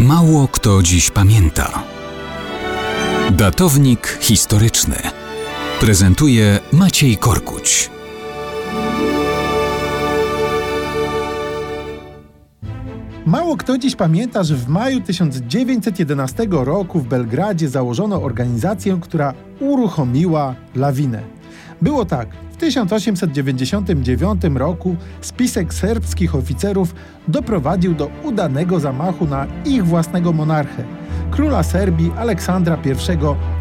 Mało kto dziś pamięta. Datownik historyczny prezentuje Maciej Korkuć. Mało kto dziś pamięta, że w maju 1911 roku w Belgradzie założono organizację, która uruchomiła lawinę. Było tak. W 1899 roku spisek serbskich oficerów doprowadził do udanego zamachu na ich własnego monarchę, króla Serbii Aleksandra I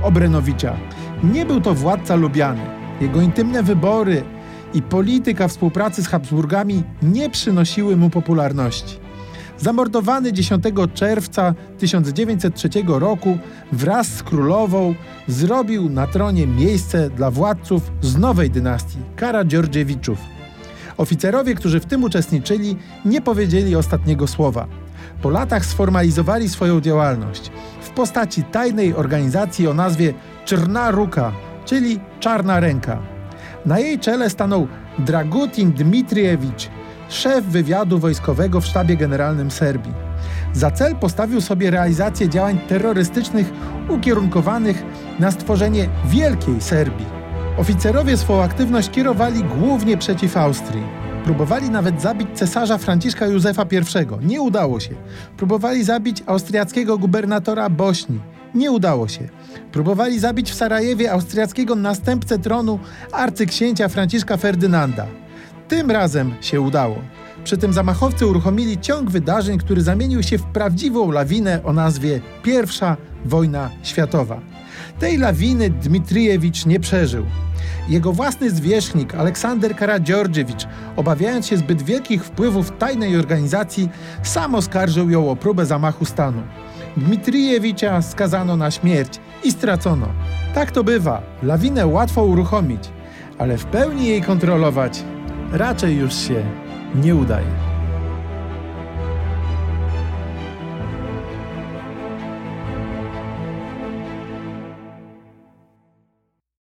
Obrenowicza. Nie był to władca lubiany. Jego intymne wybory i polityka współpracy z Habsburgami nie przynosiły mu popularności. Zamordowany 10 czerwca 1903 roku wraz z królową zrobił na tronie miejsce dla władców z nowej dynastii Karadziordziewiczów. Oficerowie, którzy w tym uczestniczyli, nie powiedzieli ostatniego słowa. Po latach sformalizowali swoją działalność w postaci tajnej organizacji o nazwie Czrna Ruka, czyli Czarna Ręka. Na jej czele stanął Dragutin Dmitriewicz, szef wywiadu wojskowego w sztabie generalnym Serbii. Za cel postawił sobie realizację działań terrorystycznych ukierunkowanych na stworzenie Wielkiej Serbii. Oficerowie swą aktywność kierowali głównie przeciw Austrii. Próbowali nawet zabić cesarza Franciszka Józefa I. Nie udało się. Próbowali zabić austriackiego gubernatora Bośni. Nie udało się. Próbowali zabić w Sarajewie austriackiego następcę tronu arcyksięcia Franciszka Ferdynanda. Tym razem się udało. Przy tym zamachowcy uruchomili ciąg wydarzeń, który zamienił się w prawdziwą lawinę o nazwie Pierwsza Wojna Światowa. Tej lawiny Dmitrijewicz nie przeżył. Jego własny zwierzchnik Aleksander Karadziordziewicz, obawiając się zbyt wielkich wpływów tajnej organizacji, sam oskarżył ją o próbę zamachu stanu. Dmitrijewicza skazano na śmierć i stracono. Tak to bywa. Lawinę łatwo uruchomić, ale w pełni jej kontrolować raczej już się nie udaje.